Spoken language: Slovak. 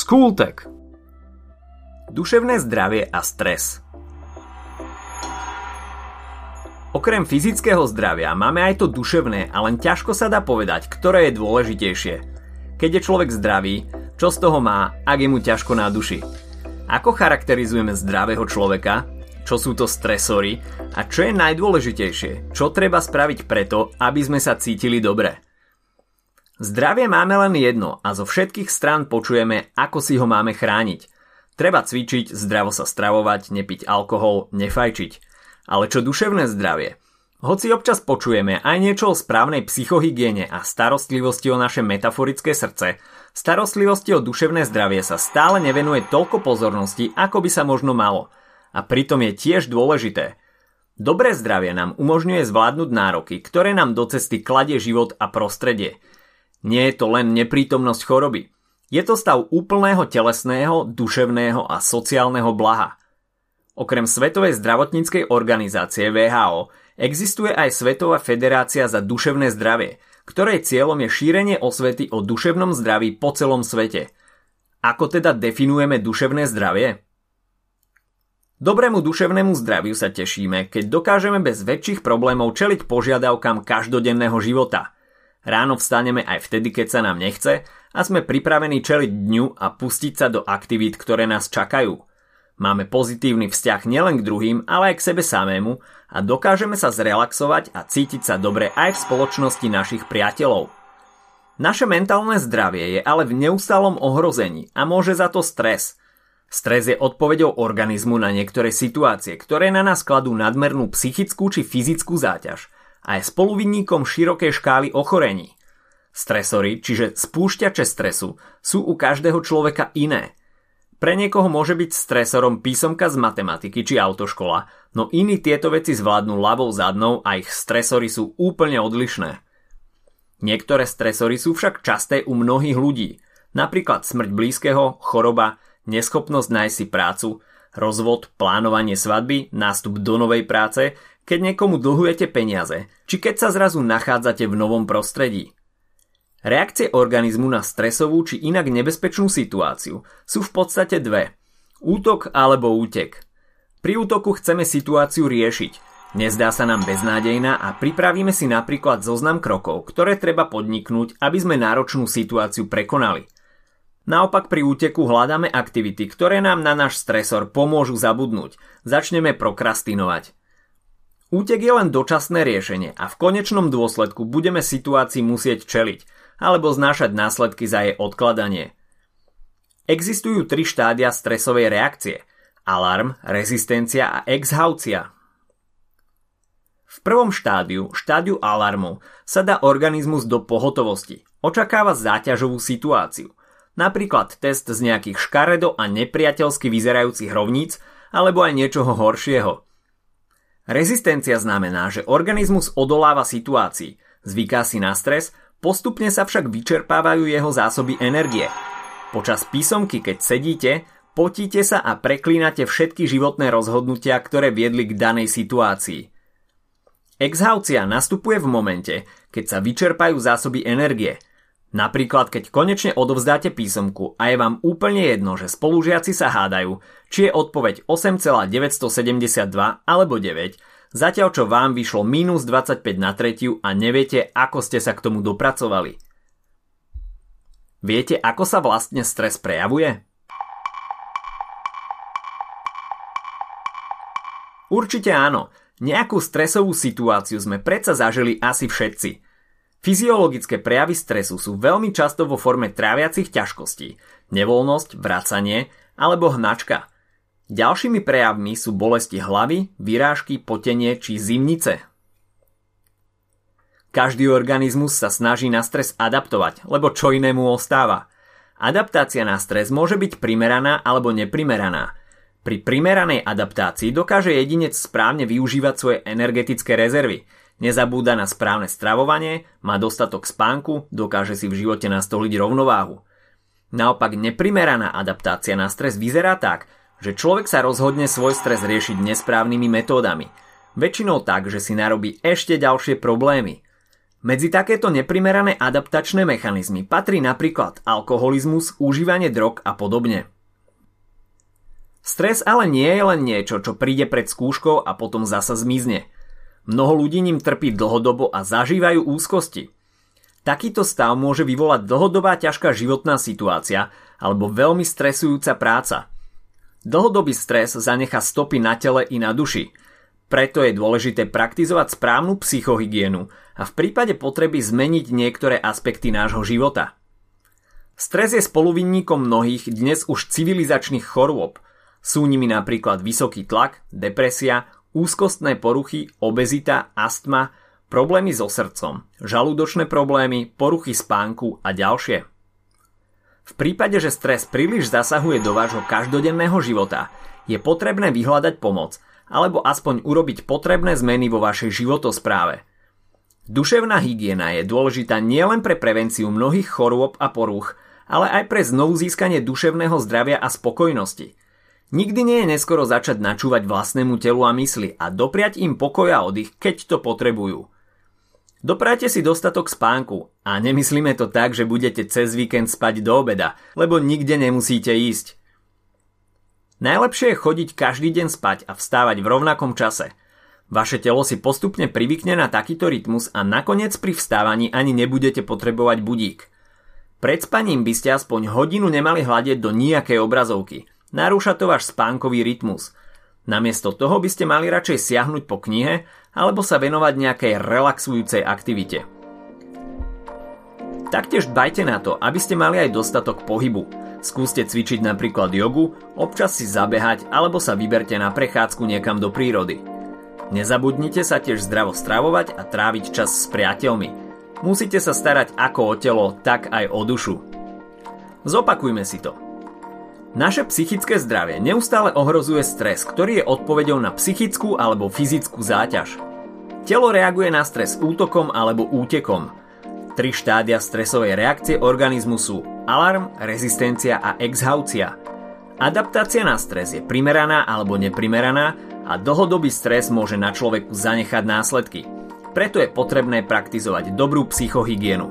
Skultek Duševné zdravie a stres Okrem fyzického zdravia máme aj to duševné a len ťažko sa dá povedať, ktoré je dôležitejšie. Keď je človek zdravý, čo z toho má, ak je mu ťažko na duši? Ako charakterizujeme zdravého človeka? Čo sú to stresory? A čo je najdôležitejšie? Čo treba spraviť preto, aby sme sa cítili dobre? Zdravie máme len jedno a zo všetkých strán počujeme, ako si ho máme chrániť. Treba cvičiť, zdravo sa stravovať, nepiť alkohol, nefajčiť. Ale čo duševné zdravie? Hoci občas počujeme aj niečo o správnej psychohygiene a starostlivosti o naše metaforické srdce, starostlivosti o duševné zdravie sa stále nevenuje toľko pozornosti, ako by sa možno malo. A pritom je tiež dôležité. Dobré zdravie nám umožňuje zvládnuť nároky, ktoré nám do cesty kladie život a prostredie – nie je to len neprítomnosť choroby. Je to stav úplného telesného, duševného a sociálneho blaha. Okrem Svetovej zdravotníckej organizácie VHO existuje aj Svetová federácia za duševné zdravie, ktorej cieľom je šírenie osvety o duševnom zdraví po celom svete. Ako teda definujeme duševné zdravie? Dobrému duševnému zdraviu sa tešíme, keď dokážeme bez väčších problémov čeliť požiadavkám každodenného života – Ráno vstaneme aj vtedy, keď sa nám nechce a sme pripravení čeliť dňu a pustiť sa do aktivít, ktoré nás čakajú. Máme pozitívny vzťah nielen k druhým, ale aj k sebe samému a dokážeme sa zrelaxovať a cítiť sa dobre aj v spoločnosti našich priateľov. Naše mentálne zdravie je ale v neustálom ohrození a môže za to stres. Stres je odpovedou organizmu na niektoré situácie, ktoré na nás kladú nadmernú psychickú či fyzickú záťaž – a je spoluvinníkom širokej škály ochorení. Stresory, čiže spúšťače stresu, sú u každého človeka iné. Pre niekoho môže byť stresorom písomka z matematiky či autoškola, no iní tieto veci zvládnu ľavou zadnou a ich stresory sú úplne odlišné. Niektoré stresory sú však časté u mnohých ľudí, napríklad smrť blízkeho, choroba, neschopnosť nájsť si prácu, rozvod, plánovanie svadby, nástup do novej práce keď niekomu dlhujete peniaze, či keď sa zrazu nachádzate v novom prostredí. Reakcie organizmu na stresovú či inak nebezpečnú situáciu sú v podstate dve. Útok alebo útek. Pri útoku chceme situáciu riešiť. Nezdá sa nám beznádejná a pripravíme si napríklad zoznam krokov, ktoré treba podniknúť, aby sme náročnú situáciu prekonali. Naopak pri úteku hľadáme aktivity, ktoré nám na náš stresor pomôžu zabudnúť. Začneme prokrastinovať. Útek je len dočasné riešenie a v konečnom dôsledku budeme situácii musieť čeliť alebo znášať následky za jej odkladanie. Existujú tri štádia stresovej reakcie. Alarm, rezistencia a exhaucia. V prvom štádiu, štádiu alarmu, sa dá organizmus do pohotovosti. Očakáva záťažovú situáciu. Napríklad test z nejakých škaredo a nepriateľsky vyzerajúcich rovníc alebo aj niečoho horšieho – Rezistencia znamená, že organizmus odoláva situácii, zvyká si na stres, postupne sa však vyčerpávajú jeho zásoby energie. Počas písomky, keď sedíte, potíte sa a preklínate všetky životné rozhodnutia, ktoré viedli k danej situácii. Exhaucia nastupuje v momente, keď sa vyčerpajú zásoby energie – Napríklad, keď konečne odovzdáte písomku a je vám úplne jedno, že spolužiaci sa hádajú, či je odpoveď 8,972 alebo 9, zatiaľ čo vám vyšlo minus 25 na tretiu a neviete, ako ste sa k tomu dopracovali. Viete, ako sa vlastne stres prejavuje? Určite áno. Nejakú stresovú situáciu sme predsa zažili asi všetci – Fyziologické prejavy stresu sú veľmi často vo forme tráviacich ťažkostí, nevoľnosť, vracanie alebo hnačka. Ďalšími prejavmi sú bolesti hlavy, vyrážky, potenie či zimnice. Každý organizmus sa snaží na stres adaptovať, lebo čo inému ostáva. Adaptácia na stres môže byť primeraná alebo neprimeraná. Pri primeranej adaptácii dokáže jedinec správne využívať svoje energetické rezervy – Nezabúda na správne stravovanie, má dostatok spánku, dokáže si v živote nastoliť rovnováhu. Naopak neprimeraná adaptácia na stres vyzerá tak, že človek sa rozhodne svoj stres riešiť nesprávnymi metódami. Väčšinou tak, že si narobí ešte ďalšie problémy. Medzi takéto neprimerané adaptačné mechanizmy patrí napríklad alkoholizmus, užívanie drog a podobne. Stres ale nie je len niečo, čo príde pred skúškou a potom zasa zmizne. Mnoho ľudí ním trpí dlhodobo a zažívajú úzkosti. Takýto stav môže vyvolať dlhodobá ťažká životná situácia alebo veľmi stresujúca práca. Dlhodobý stres zanecha stopy na tele i na duši – preto je dôležité praktizovať správnu psychohygienu a v prípade potreby zmeniť niektoré aspekty nášho života. Stres je spoluvinníkom mnohých dnes už civilizačných chorôb. Sú nimi napríklad vysoký tlak, depresia, úzkostné poruchy, obezita, astma, problémy so srdcom, žalúdočné problémy, poruchy spánku a ďalšie. V prípade, že stres príliš zasahuje do vášho každodenného života, je potrebné vyhľadať pomoc – alebo aspoň urobiť potrebné zmeny vo vašej životospráve. Duševná hygiena je dôležitá nielen pre prevenciu mnohých chorôb a porúch, ale aj pre znovu získanie duševného zdravia a spokojnosti. Nikdy nie je neskoro začať načúvať vlastnému telu a mysli a dopriať im pokoj a oddych, keď to potrebujú. Doprajte si dostatok spánku a nemyslíme to tak, že budete cez víkend spať do obeda, lebo nikde nemusíte ísť. Najlepšie je chodiť každý deň spať a vstávať v rovnakom čase. Vaše telo si postupne privykne na takýto rytmus a nakoniec pri vstávaní ani nebudete potrebovať budík. Pred spaním by ste aspoň hodinu nemali hľadieť do nejakej obrazovky. Narúša to váš spánkový rytmus. Namiesto toho by ste mali radšej siahnuť po knihe alebo sa venovať nejakej relaxujúcej aktivite. Taktiež dbajte na to, aby ste mali aj dostatok pohybu. Skúste cvičiť napríklad jogu, občas si zabehať alebo sa vyberte na prechádzku niekam do prírody. Nezabudnite sa tiež zdravo stravovať a tráviť čas s priateľmi. Musíte sa starať ako o telo, tak aj o dušu. Zopakujme si to. Naše psychické zdravie neustále ohrozuje stres, ktorý je odpovedou na psychickú alebo fyzickú záťaž. Telo reaguje na stres útokom alebo útekom – Tri štádia stresovej reakcie organizmu sú alarm, rezistencia a exhaucia. Adaptácia na stres je primeraná alebo neprimeraná a dlhodobý stres môže na človeku zanechať následky. Preto je potrebné praktizovať dobrú psychohygienu.